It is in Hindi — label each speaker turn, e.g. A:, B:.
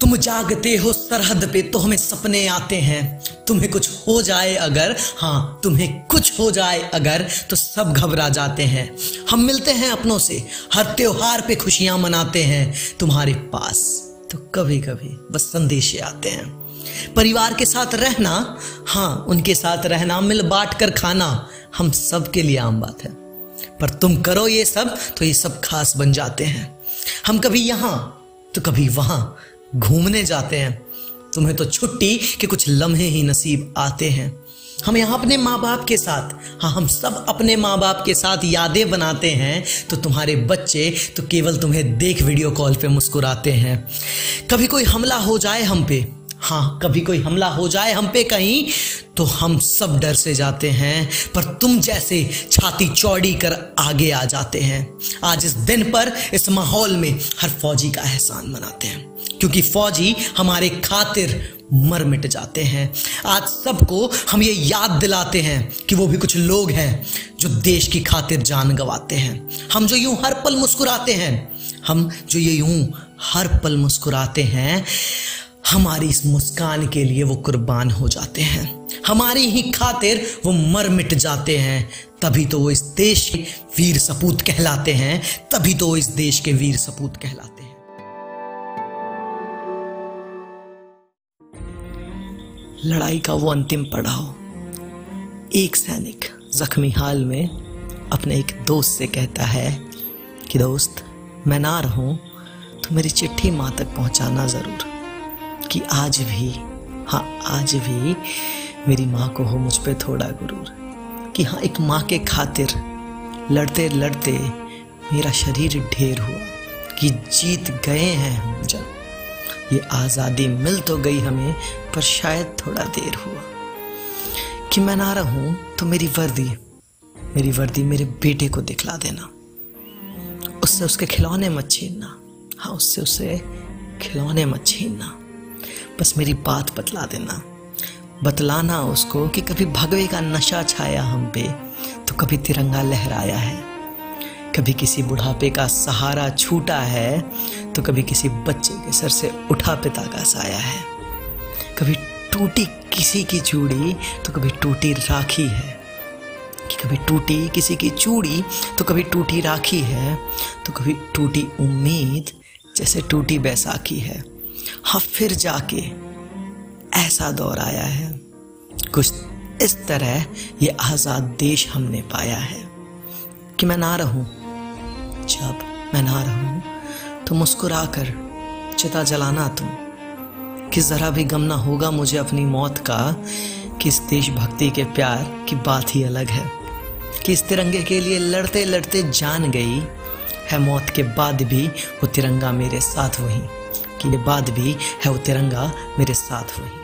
A: तुम जागते हो सरहद पे तो हमें सपने आते हैं। तुम्हें कुछ हो जाए अगर हाँ तुम्हें कुछ हो जाए अगर तो सब घबरा जाते हैं। हम मिलते हैं अपनों से, हर त्योहार पे खुशियाँ मनाते हैं। तुम्हारे पास तो कभी कभी बस संदेशे आते हैं। परिवार के साथ रहना हाँ उनके साथ रहना, मिल बांट कर खाना, हम सब के लिए आम बात है। पर तुम करो ये सब तो ये सब खास बन जाते हैं। हम कभी यहाँ तो कभी वहाँ घूमने जाते हैं। तुम्हें तो छुट्टी के कुछ लम्हे ही नसीब आते हैं। हम यहाँ अपने माँ बाप के साथ हाँ हम सब अपने माँ बाप के साथ यादें बनाते हैं तो तुम्हारे बच्चे तो केवल तुम्हें देख वीडियो कॉल पे मुस्कुराते हैं। कभी कोई हमला हो जाए हम पे हाँ कभी कोई हमला हो जाए हम पे कहीं तो हम सब डर से जाते हैं। पर तुम जैसे छाती चौड़ी कर आगे आ जाते हैं। आज इस दिन पर, इस माहौल में हर फौजी का एहसान मनाते हैं। क्योंकि फौजी हमारे खातिर मर मिट जाते हैं। आज सबको हम ये याद दिलाते हैं कि वो भी कुछ लोग हैं जो देश की खातिर जान गंवाते हैं। हम जो यूँ हर पल मुस्कुराते हैं, हम जो ये यूँ हर पल मुस्कुराते हैं हमारी इस मुस्कान के लिए वो कुर्बान हो जाते हैं। हमारी ही खातिर वो मर मिट जाते हैं। तभी तो वो इस देश के वीर सपूत कहलाते हैं। तभी तो वो इस देश के वीर सपूत कहलाते हैं। लड़ाई का वो अंतिम पड़ाव। एक सैनिक जख्मी हाल में अपने एक दोस्त से कहता है कि, दोस्त, मैं ना रहूँ तो मेरी चिट्ठी माँ तक पहुंचाना ज़रूर। कि आज भी हाँ आज भी मेरी माँ को हो मुझ पर थोड़ा गुरूर कि हाँ एक माँ के खातिर लड़ते लड़ते मेरा शरीर ढेर हुआ कि जीत गए हैं हम जब ये आज़ादी मिल तो गई हमें, पर शायद थोड़ा देर हुआ कि मैं ना रहूँ तो मेरी वर्दी मेरी वर्दी मेरे बेटे को दिखला देना। उससे उसके खिलौने मत छीनना। हाँ उससे उसे खिलौने मत छीनना। बस मेरी बात बतला देना। बतलाना उसको कि कभी भगवे का नशा छाया हम पे तो कभी तिरंगा लहराया है। कभी किसी बुढ़ापे का सहारा छूटा है तो कभी किसी बच्चे के सर से उठा पिता का साया है। कभी टूटी किसी की चूड़ी तो कभी टूटी राखी है। कि कभी टूटी किसी की चूड़ी तो कभी टूटी राखी है। तो कभी टूटी उम्मीद, जैसे टूटी बैसाखी है। हाँ फिर जाके ऐसा दौर आया है। कुछ इस तरह ये आज़ाद देश हमने पाया है कि मैं ना रहूँ। जब मैं ना रहूँ तो मुस्कुरा कर चिता जलाना तुम, कि ज़रा भी गम ना होगा मुझे अपनी मौत का, कि इस देशभक्ति के प्यार की बात ही अलग है, कि इस तिरंगे के लिए लड़ते लड़ते जान गई है, मौत के बाद भी वो तिरंगा मेरे साथ वही। कि बाद भी है वो तिरंगा मेरे साथ वही